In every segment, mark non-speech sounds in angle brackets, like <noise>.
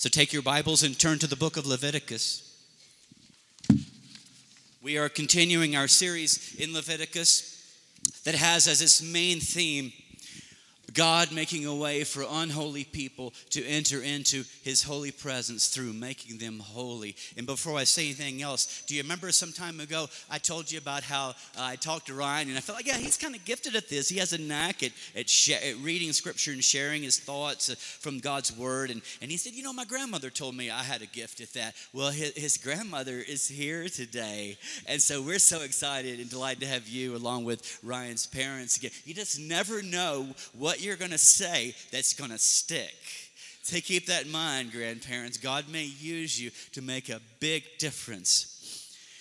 So take your Bibles and turn to the book of Leviticus. We are continuing our series in Leviticus that has as its main theme God making a way for unholy people to enter into his holy presence through making them holy. And before I say anything else, do you remember some time ago I told you about how uh, I talked to Ryan and I felt like, yeah, he's kind of gifted at this. He has a knack at, at, sh- at reading scripture and sharing his thoughts uh, from God's word. And, and he said, you know, my grandmother told me I had a gift at that. Well, his, his grandmother is here today. And so we're so excited and delighted to have you along with Ryan's parents again. You just never know what you're going to say that's going to stick. To keep that in mind, grandparents, God may use you to make a big difference.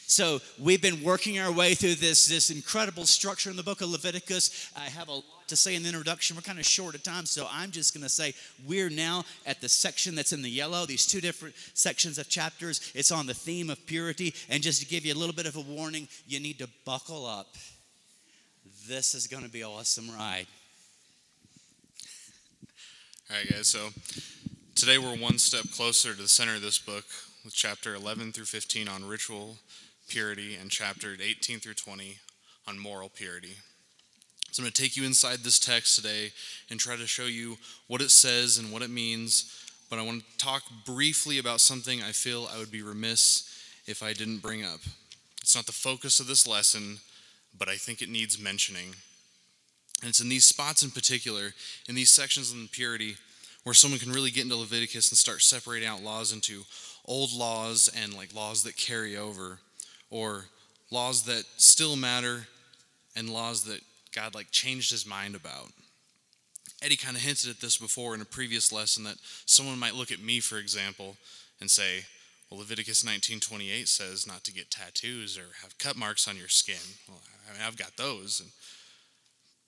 So we've been working our way through this, this incredible structure in the book of Leviticus. I have a lot to say in the introduction. We're kind of short of time, so I'm just going to say we're now at the section that's in the yellow, these two different sections of chapters. It's on the theme of purity. And just to give you a little bit of a warning, you need to buckle up. This is going to be an awesome ride. All right, guys, so today we're one step closer to the center of this book with chapter 11 through 15 on ritual purity and chapter 18 through 20 on moral purity. So I'm going to take you inside this text today and try to show you what it says and what it means. But I want to talk briefly about something I feel I would be remiss if I didn't bring up. It's not the focus of this lesson, but I think it needs mentioning. And it's in these spots in particular, in these sections on purity, where someone can really get into Leviticus and start separating out laws into old laws and like laws that carry over, or laws that still matter and laws that God like changed his mind about. Eddie kind of hinted at this before in a previous lesson that someone might look at me, for example, and say, well, Leviticus 19:28 says not to get tattoos or have cut marks on your skin. Well, I mean, I've got those. And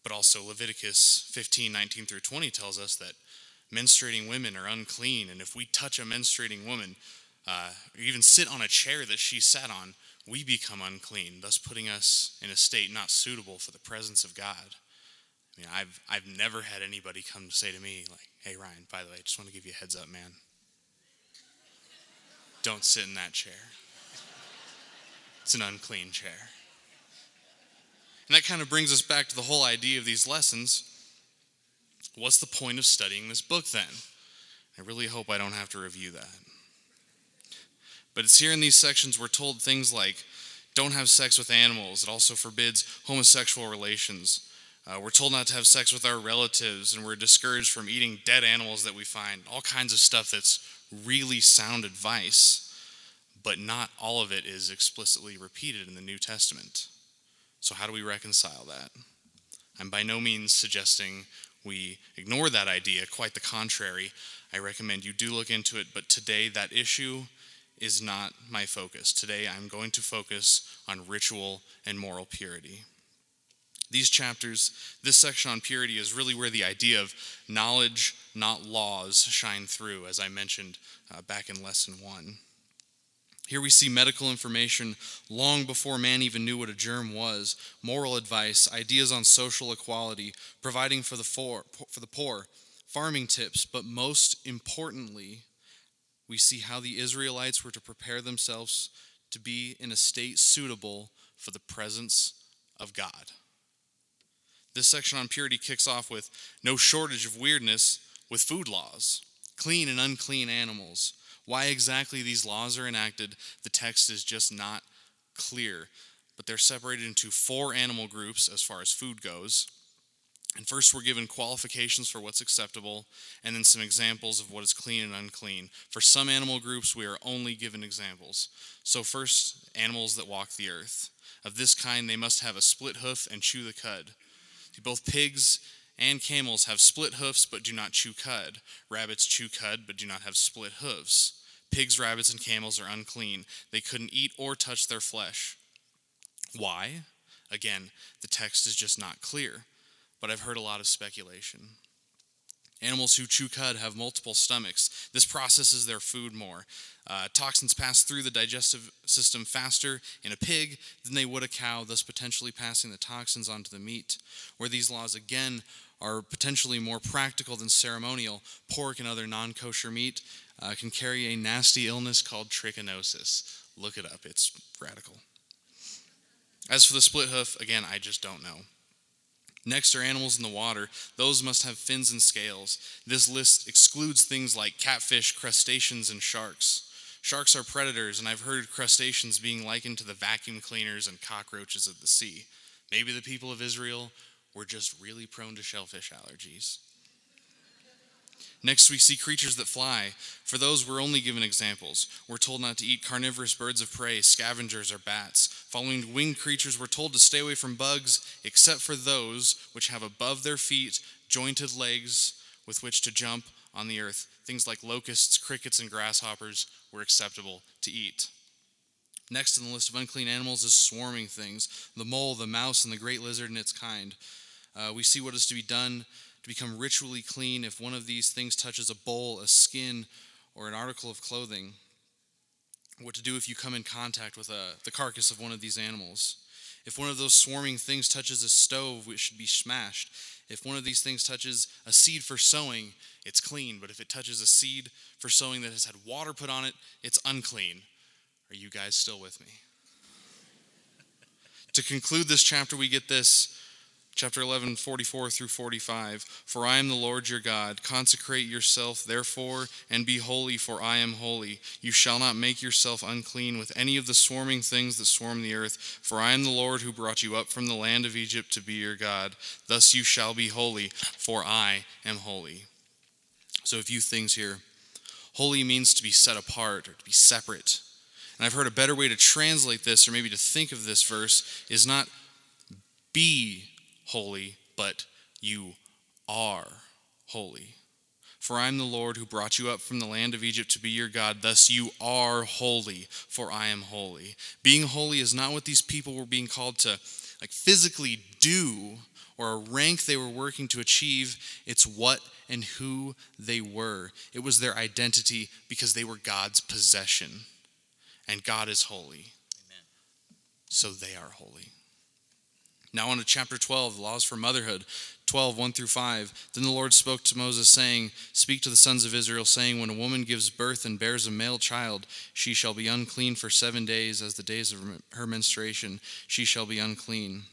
but also, Leviticus 15, 19 through 20 tells us that menstruating women are unclean. And if we touch a menstruating woman, uh, or even sit on a chair that she sat on, we become unclean, thus putting us in a state not suitable for the presence of God. I mean, I've, I've never had anybody come to say to me, like, hey, Ryan, by the way, I just want to give you a heads up, man. Don't sit in that chair. It's an unclean chair. And that kind of brings us back to the whole idea of these lessons. What's the point of studying this book then? I really hope I don't have to review that. But it's here in these sections we're told things like don't have sex with animals. It also forbids homosexual relations. Uh, we're told not to have sex with our relatives, and we're discouraged from eating dead animals that we find. All kinds of stuff that's really sound advice, but not all of it is explicitly repeated in the New Testament. So, how do we reconcile that? I'm by no means suggesting we ignore that idea, quite the contrary. I recommend you do look into it, but today that issue is not my focus. Today I'm going to focus on ritual and moral purity. These chapters, this section on purity, is really where the idea of knowledge, not laws, shine through, as I mentioned uh, back in lesson one. Here we see medical information long before man even knew what a germ was, moral advice, ideas on social equality, providing for the, for, for the poor, farming tips, but most importantly, we see how the Israelites were to prepare themselves to be in a state suitable for the presence of God. This section on purity kicks off with no shortage of weirdness with food laws, clean and unclean animals, why exactly these laws are enacted, the text is just not clear. But they're separated into four animal groups as far as food goes. And first, we're given qualifications for what's acceptable, and then some examples of what is clean and unclean. For some animal groups, we are only given examples. So, first, animals that walk the earth. Of this kind, they must have a split hoof and chew the cud. Both pigs and camels have split hoofs but do not chew cud. Rabbits chew cud but do not have split hooves. Pigs, rabbits, and camels are unclean. They couldn't eat or touch their flesh. Why? Again, the text is just not clear, but I've heard a lot of speculation. Animals who chew cud have multiple stomachs. This processes their food more. Uh, toxins pass through the digestive system faster in a pig than they would a cow, thus potentially passing the toxins onto the meat. Where these laws, again, are potentially more practical than ceremonial. Pork and other non kosher meat uh, can carry a nasty illness called trichinosis. Look it up, it's radical. As for the split hoof, again, I just don't know. Next are animals in the water. Those must have fins and scales. This list excludes things like catfish, crustaceans, and sharks. Sharks are predators, and I've heard crustaceans being likened to the vacuum cleaners and cockroaches of the sea. Maybe the people of Israel were just really prone to shellfish allergies. Next, we see creatures that fly. For those, we're only given examples. We're told not to eat carnivorous birds of prey, scavengers, or bats. Following winged creatures, we're told to stay away from bugs, except for those which have above their feet jointed legs with which to jump on the earth. Things like locusts, crickets, and grasshoppers were acceptable to eat. Next in the list of unclean animals is swarming things the mole, the mouse, and the great lizard and its kind. Uh, we see what is to be done to become ritually clean if one of these things touches a bowl, a skin, or an article of clothing. What to do if you come in contact with a, the carcass of one of these animals. If one of those swarming things touches a stove, it should be smashed. If one of these things touches a seed for sowing, it's clean. But if it touches a seed for sowing that has had water put on it, it's unclean. Are you guys still with me? <laughs> to conclude this chapter, we get this chapter 11, 44 through 45. For I am the Lord your God. Consecrate yourself, therefore, and be holy, for I am holy. You shall not make yourself unclean with any of the swarming things that swarm the earth, for I am the Lord who brought you up from the land of Egypt to be your God. Thus you shall be holy, for I am holy. So, a few things here. Holy means to be set apart or to be separate. And I've heard a better way to translate this, or maybe to think of this verse, is not be holy, but you are holy. For I am the Lord who brought you up from the land of Egypt to be your God. Thus you are holy, for I am holy. Being holy is not what these people were being called to like physically do or a rank they were working to achieve. It's what and who they were. It was their identity because they were God's possession. And God is holy. Amen. So they are holy. Now, on to chapter 12, laws for motherhood. 12, 1 through 5. Then the Lord spoke to Moses, saying, Speak to the sons of Israel, saying, When a woman gives birth and bears a male child, she shall be unclean for seven days, as the days of her menstruation. She shall be unclean.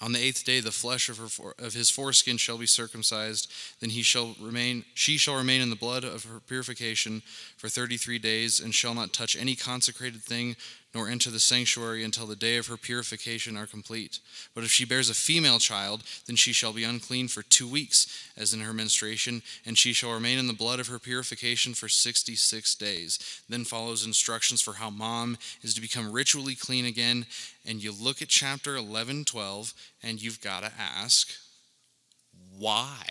On the eighth day, the flesh of, her, of his foreskin shall be circumcised. Then he shall remain, she shall remain in the blood of her purification for thirty-three days, and shall not touch any consecrated thing, nor enter the sanctuary until the day of her purification are complete. But if she bears a female child, then she shall be unclean for two weeks, as in her menstruation, and she shall remain in the blood of her purification for sixty six days. Then follows instructions for how mom is to become ritually clean again. And you look at chapter 11, 12, and you've got to ask, why?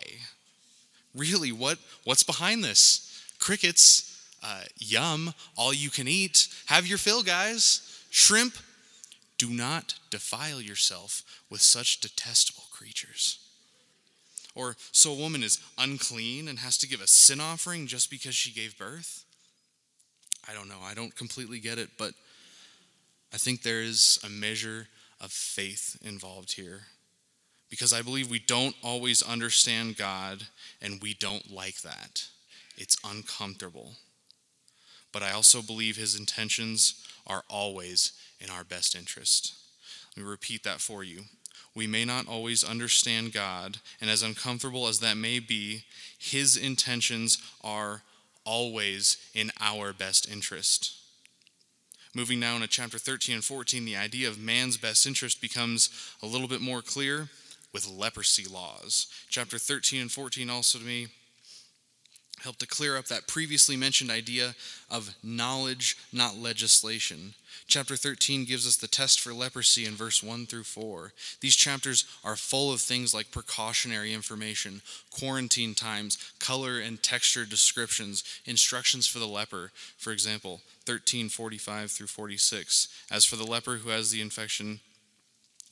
Really, what, what's behind this? Crickets uh, yum, all you can eat. Have your fill, guys. Shrimp, do not defile yourself with such detestable creatures. Or so a woman is unclean and has to give a sin offering just because she gave birth? I don't know. I don't completely get it, but I think there is a measure of faith involved here. Because I believe we don't always understand God and we don't like that. It's uncomfortable but I also believe his intentions are always in our best interest. Let me repeat that for you. We may not always understand God, and as uncomfortable as that may be, his intentions are always in our best interest. Moving now into chapter 13 and 14, the idea of man's best interest becomes a little bit more clear with leprosy laws. Chapter 13 and 14 also to me help to clear up that previously mentioned idea of knowledge, not legislation. Chapter 13 gives us the test for leprosy in verse 1 through 4. These chapters are full of things like precautionary information, quarantine times, color and texture descriptions, instructions for the leper. For example, 1345 through 46. As for the leper who has the infection,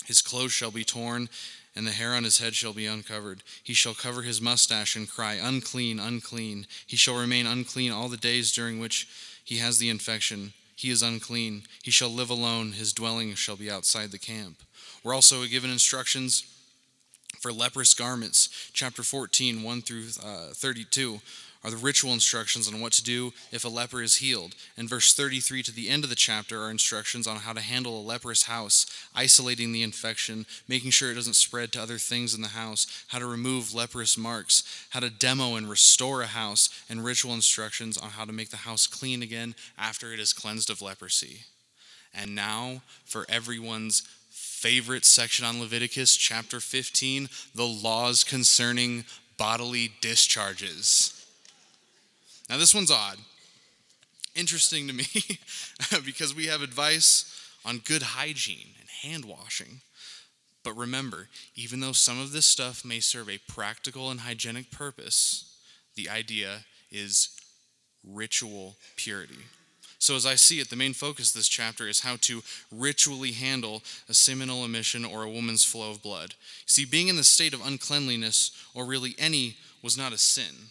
his clothes shall be torn and the hair on his head shall be uncovered. He shall cover his mustache and cry, Unclean, unclean. He shall remain unclean all the days during which he has the infection. He is unclean. He shall live alone. His dwelling shall be outside the camp. We're also given instructions For leprous garments, chapter 14, 1 through uh, 32, are the ritual instructions on what to do if a leper is healed. And verse 33 to the end of the chapter are instructions on how to handle a leprous house, isolating the infection, making sure it doesn't spread to other things in the house, how to remove leprous marks, how to demo and restore a house, and ritual instructions on how to make the house clean again after it is cleansed of leprosy. And now for everyone's favorite section on Leviticus, chapter 15 the laws concerning bodily discharges. Now, this one's odd. Interesting to me <laughs> because we have advice on good hygiene and hand washing. But remember, even though some of this stuff may serve a practical and hygienic purpose, the idea is ritual purity. So, as I see it, the main focus of this chapter is how to ritually handle a seminal emission or a woman's flow of blood. See, being in the state of uncleanliness, or really any, was not a sin.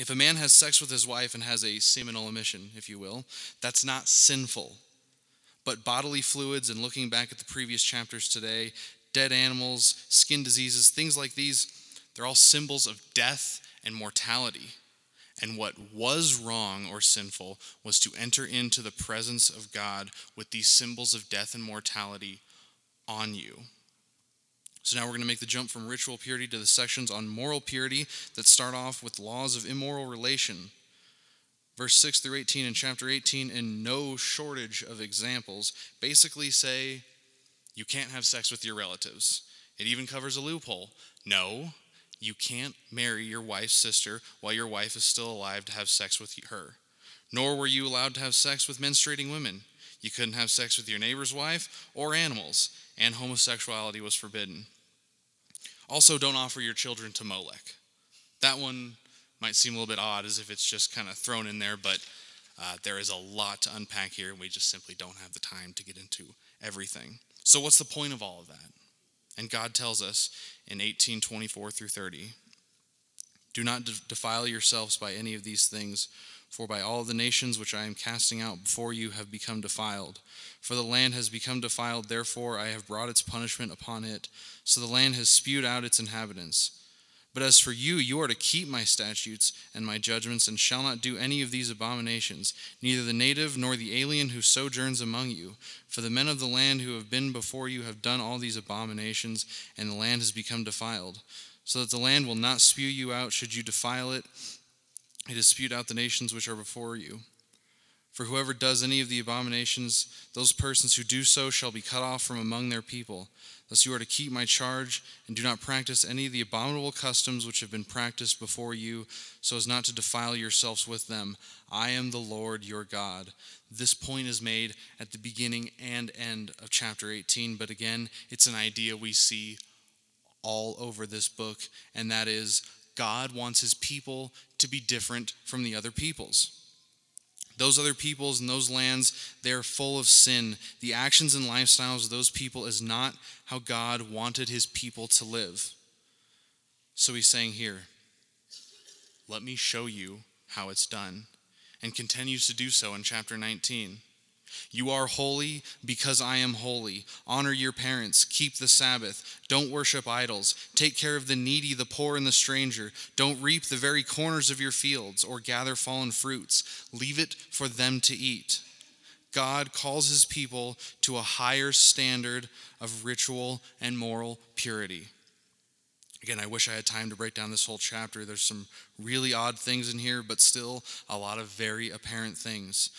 If a man has sex with his wife and has a seminal emission, if you will, that's not sinful. But bodily fluids, and looking back at the previous chapters today, dead animals, skin diseases, things like these, they're all symbols of death and mortality. And what was wrong or sinful was to enter into the presence of God with these symbols of death and mortality on you. So now we're going to make the jump from ritual purity to the sections on moral purity that start off with laws of immoral relation. Verse 6 through 18 in chapter 18, in no shortage of examples, basically say you can't have sex with your relatives. It even covers a loophole. No, you can't marry your wife's sister while your wife is still alive to have sex with her. Nor were you allowed to have sex with menstruating women. You couldn't have sex with your neighbor's wife or animals, and homosexuality was forbidden. Also, don't offer your children to Molech. That one might seem a little bit odd as if it's just kind of thrown in there, but uh, there is a lot to unpack here, and we just simply don't have the time to get into everything. So, what's the point of all of that? And God tells us in 1824 through 30 Do not defile yourselves by any of these things, for by all the nations which I am casting out before you have become defiled. For the land has become defiled, therefore I have brought its punishment upon it. So the land has spewed out its inhabitants. But as for you, you are to keep my statutes and my judgments, and shall not do any of these abominations, neither the native nor the alien who sojourns among you. For the men of the land who have been before you have done all these abominations, and the land has become defiled. So that the land will not spew you out should you defile it. It dispute out the nations which are before you. For whoever does any of the abominations, those persons who do so shall be cut off from among their people. Thus you are to keep my charge, and do not practice any of the abominable customs which have been practiced before you, so as not to defile yourselves with them. I am the Lord your God. This point is made at the beginning and end of chapter 18, but again, it's an idea we see all over this book, and that is God wants his people to be different from the other peoples. Those other peoples and those lands, they're full of sin. The actions and lifestyles of those people is not how God wanted his people to live. So he's saying here, let me show you how it's done, and continues to do so in chapter 19. You are holy because I am holy. Honor your parents. Keep the Sabbath. Don't worship idols. Take care of the needy, the poor, and the stranger. Don't reap the very corners of your fields or gather fallen fruits. Leave it for them to eat. God calls his people to a higher standard of ritual and moral purity. Again, I wish I had time to break down this whole chapter. There's some really odd things in here, but still a lot of very apparent things.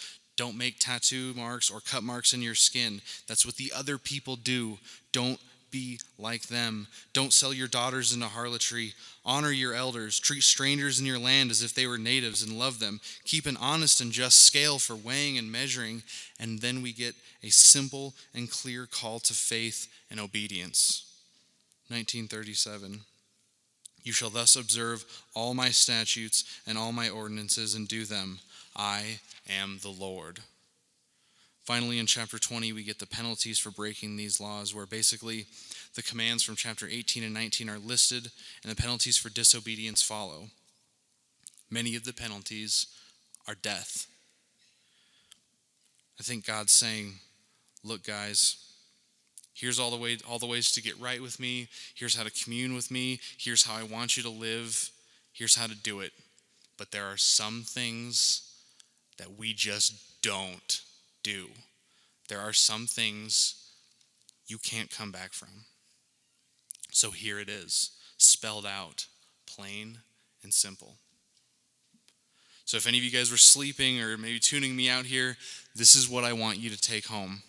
Don't make tattoo marks or cut marks in your skin. That's what the other people do. Don't be like them. Don't sell your daughters into harlotry. Honor your elders. Treat strangers in your land as if they were natives and love them. Keep an honest and just scale for weighing and measuring. And then we get a simple and clear call to faith and obedience. 1937. You shall thus observe all my statutes and all my ordinances and do them. I am the Lord. Finally, in chapter 20, we get the penalties for breaking these laws, where basically the commands from chapter 18 and 19 are listed, and the penalties for disobedience follow. Many of the penalties are death. I think God's saying, Look, guys, Here's all the way all the ways to get right with me. Here's how to commune with me. Here's how I want you to live. Here's how to do it. But there are some things that we just don't do. There are some things you can't come back from. So here it is, spelled out, plain and simple. So if any of you guys were sleeping or maybe tuning me out here, this is what I want you to take home.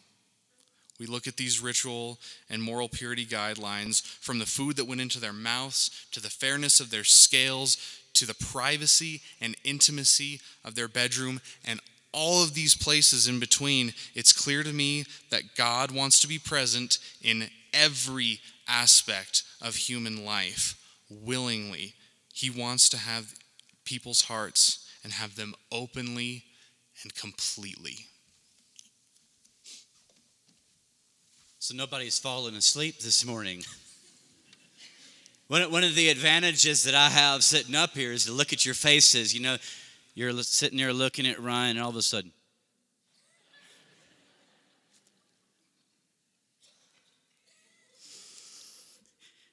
We look at these ritual and moral purity guidelines from the food that went into their mouths to the fairness of their scales to the privacy and intimacy of their bedroom and all of these places in between. It's clear to me that God wants to be present in every aspect of human life willingly. He wants to have people's hearts and have them openly and completely. So nobody's fallen asleep this morning. One, of the advantages that I have sitting up here is to look at your faces. You know, you're sitting there looking at Ryan, and all of a sudden,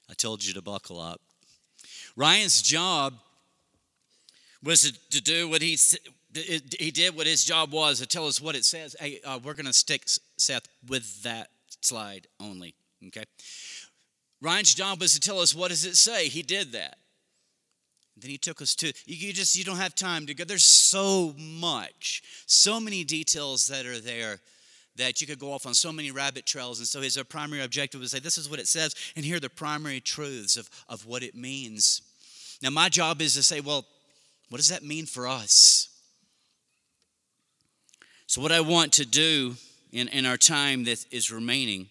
I told you to buckle up. Ryan's job was to do what he he did what his job was to tell us what it says. Hey, uh, we're going to stick Seth with that slide only. Okay. Ryan's job was to tell us what does it say. He did that. Then he took us to you, just you don't have time to go. There's so much, so many details that are there that you could go off on so many rabbit trails. And so his uh, primary objective was to say, this is what it says, and here are the primary truths of, of what it means. Now, my job is to say, well, what does that mean for us? So, what I want to do in, in our time that is remaining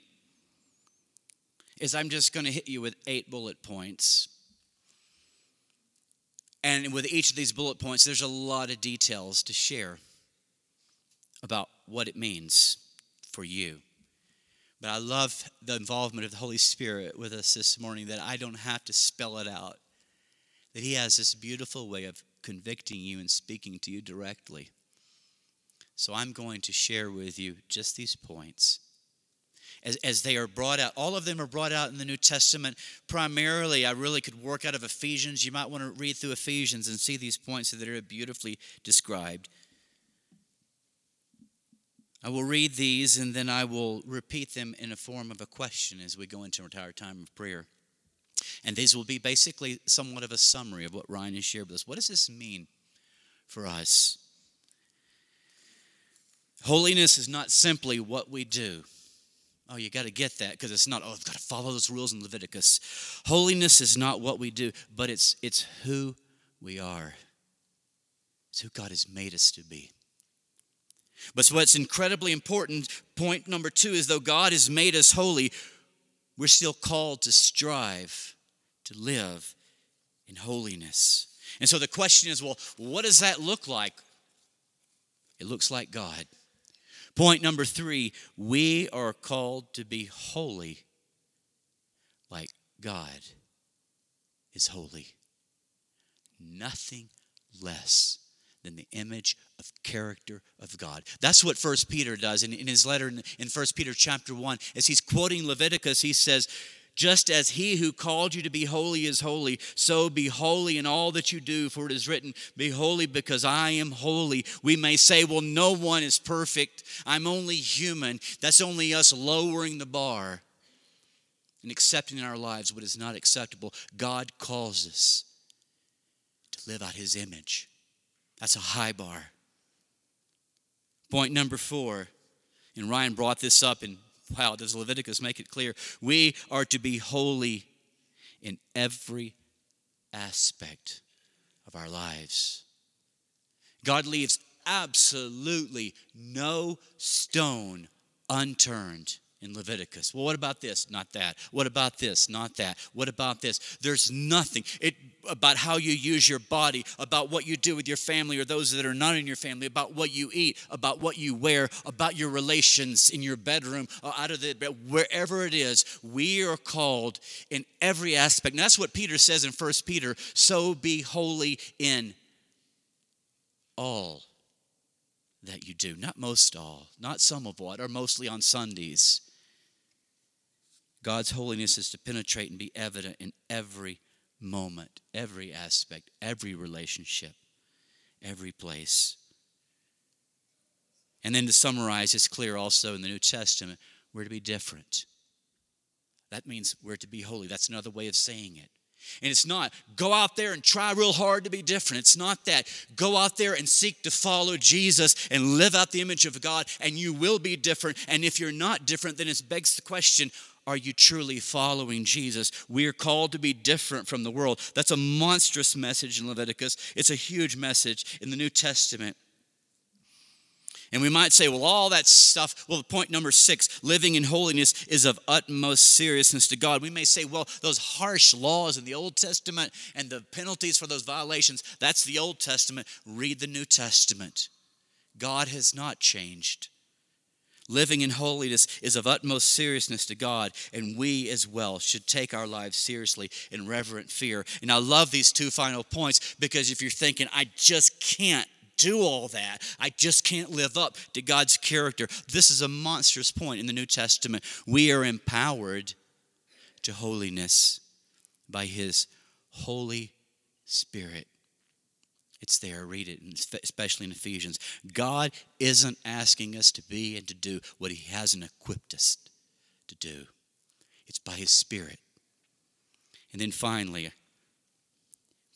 is I'm just going to hit you with eight bullet points. And with each of these bullet points, there's a lot of details to share about what it means for you. But I love the involvement of the Holy Spirit with us this morning that I don't have to spell it out. That He has this beautiful way of convicting you and speaking to you directly. So I'm going to share with you just these points. As, as they are brought out, all of them are brought out in the New Testament. Primarily, I really could work out of Ephesians. You might want to read through Ephesians and see these points that are beautifully described. I will read these and then I will repeat them in a form of a question as we go into our time of prayer. And these will be basically somewhat of a summary of what Ryan has shared with us. What does this mean for us? Holiness is not simply what we do. Oh, you got to get that because it's not, oh, I've got to follow those rules in Leviticus. Holiness is not what we do, but it's, it's who we are. It's who God has made us to be. But what's incredibly important, point number two, is though God has made us holy, we're still called to strive to live in holiness. And so the question is well, what does that look like? It looks like God. Point number three we are called to be holy like God is holy. Nothing less than the image of character of God. That's what First Peter does in, in his letter in, in First Peter chapter 1. As he's quoting Leviticus, he says, just as he who called you to be holy is holy, so be holy in all that you do, for it is written, Be holy because I am holy. We may say, Well, no one is perfect. I'm only human. That's only us lowering the bar and accepting in our lives what is not acceptable. God calls us to live out his image. That's a high bar. Point number four, and Ryan brought this up in Wow, does Leviticus make it clear? We are to be holy in every aspect of our lives. God leaves absolutely no stone unturned in Leviticus. Well, what about this? Not that. What about this? Not that. What about this? There's nothing it, about how you use your body, about what you do with your family or those that are not in your family, about what you eat, about what you wear, about your relations in your bedroom, uh, out of the wherever it is. We are called in every aspect. And that's what Peter says in First Peter. So be holy in all that you do. Not most all, not some of what, or mostly on Sundays God's holiness is to penetrate and be evident in every moment, every aspect, every relationship, every place. And then to summarize, it's clear also in the New Testament, we're to be different. That means we're to be holy. That's another way of saying it. And it's not go out there and try real hard to be different. It's not that. Go out there and seek to follow Jesus and live out the image of God, and you will be different. And if you're not different, then it begs the question are you truly following Jesus? We are called to be different from the world. That's a monstrous message in Leviticus, it's a huge message in the New Testament. And we might say, well, all that stuff, well, point number six, living in holiness is of utmost seriousness to God. We may say, well, those harsh laws in the Old Testament and the penalties for those violations, that's the Old Testament. Read the New Testament. God has not changed. Living in holiness is of utmost seriousness to God, and we as well should take our lives seriously in reverent fear. And I love these two final points because if you're thinking, I just can't do all that. I just can't live up to God's character. This is a monstrous point in the New Testament. We are empowered to holiness by His Holy Spirit. It's there, read it, especially in Ephesians. God isn't asking us to be and to do what He hasn't equipped us to do, it's by His Spirit. And then finally,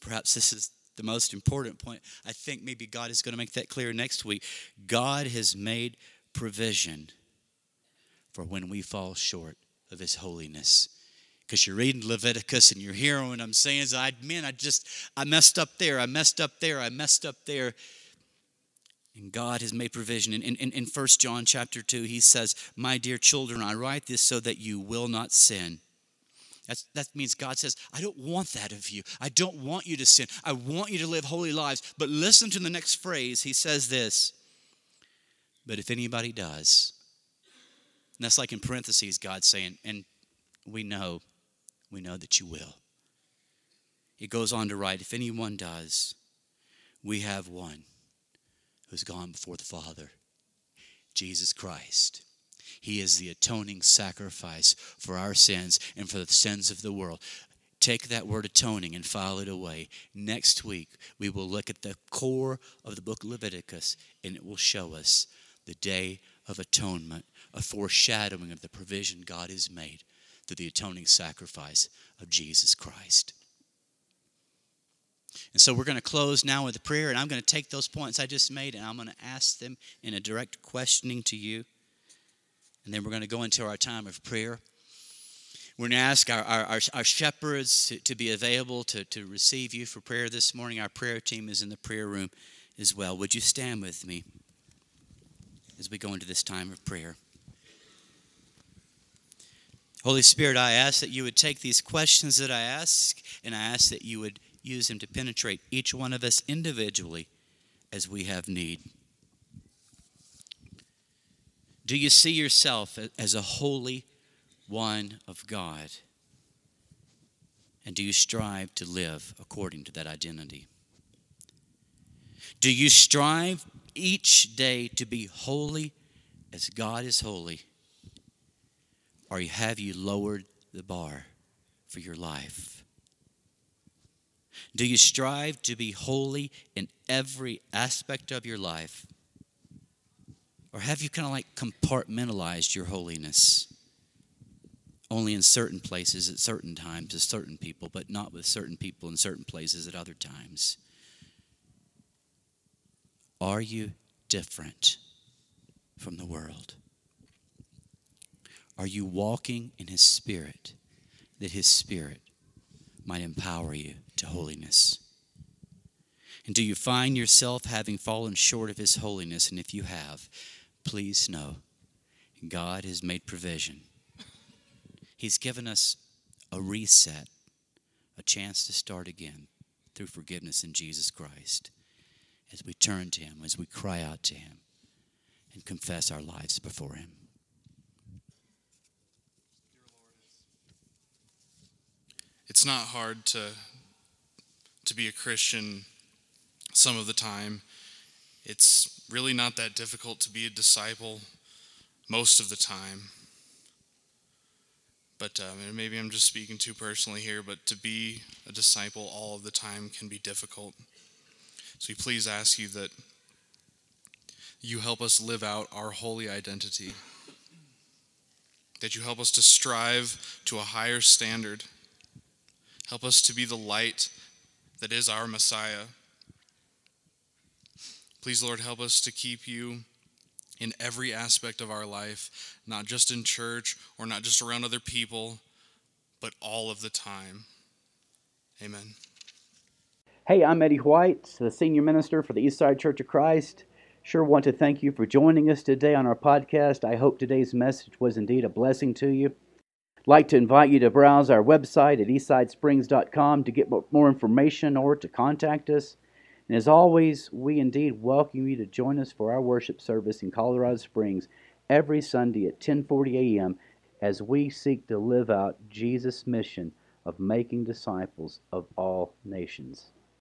perhaps this is the most important point. I think maybe God is going to make that clear next week. God has made provision for when we fall short of His holiness. Because you're reading Leviticus and you're hearing what I'm saying is, I man, I just I messed up there, I messed up there, I messed up there. And God has made provision. In, in, in 1 John chapter 2, he says, My dear children, I write this so that you will not sin. That's, that means God says, I don't want that of you. I don't want you to sin. I want you to live holy lives. But listen to the next phrase. He says this But if anybody does, and that's like in parentheses, God saying, and we know, we know that you will. He goes on to write, If anyone does, we have one who's gone before the Father, Jesus Christ. He is the atoning sacrifice for our sins and for the sins of the world. Take that word atoning and file it away. Next week, we will look at the core of the book Leviticus, and it will show us the day of atonement, a foreshadowing of the provision God has made through the atoning sacrifice of Jesus Christ. And so we're going to close now with a prayer, and I'm going to take those points I just made and I'm going to ask them in a direct questioning to you. And then we're going to go into our time of prayer. We're going to ask our, our, our, shepherds to, to be available to, to receive you for prayer this morning. Our prayer team is in the prayer room as well. Would you stand with me as we go into this time of prayer? Holy Spirit, I ask that you would take these questions that I ask, and I ask that you would use them to penetrate each one of us individually as we have need. Do you see yourself as a holy one of God? And do you strive to live according to that identity? Do you strive each day to be holy as God is holy? Or have you lowered the bar for your life? Do you strive to be holy in every aspect of your life? Or have you kind of like compartmentalized your holiness? Only in certain places at certain times with certain people, but not with certain people in certain places at other times. Are you different from the world? Are you walking in His Spirit that His Spirit might empower you to holiness? And do you find yourself having fallen short of His holiness? And if you have, please know God has made provision. He's given us a reset, a chance to start again through forgiveness in Jesus Christ as we turn to Him, as we cry out to Him, and confess our lives before Him. It's not hard to, to be a Christian some of the time. It's really not that difficult to be a disciple most of the time. But um, maybe I'm just speaking too personally here, but to be a disciple all of the time can be difficult. So we please ask you that you help us live out our holy identity, that you help us to strive to a higher standard. Help us to be the light that is our Messiah. Please, Lord, help us to keep you in every aspect of our life, not just in church or not just around other people, but all of the time. Amen. Hey, I'm Eddie White, the senior minister for the Eastside Church of Christ. Sure want to thank you for joining us today on our podcast. I hope today's message was indeed a blessing to you. Like to invite you to browse our website at eastsidesprings.com to get more information or to contact us. And as always, we indeed welcome you to join us for our worship service in Colorado Springs every Sunday at 10:40 a.m. as we seek to live out Jesus' mission of making disciples of all nations.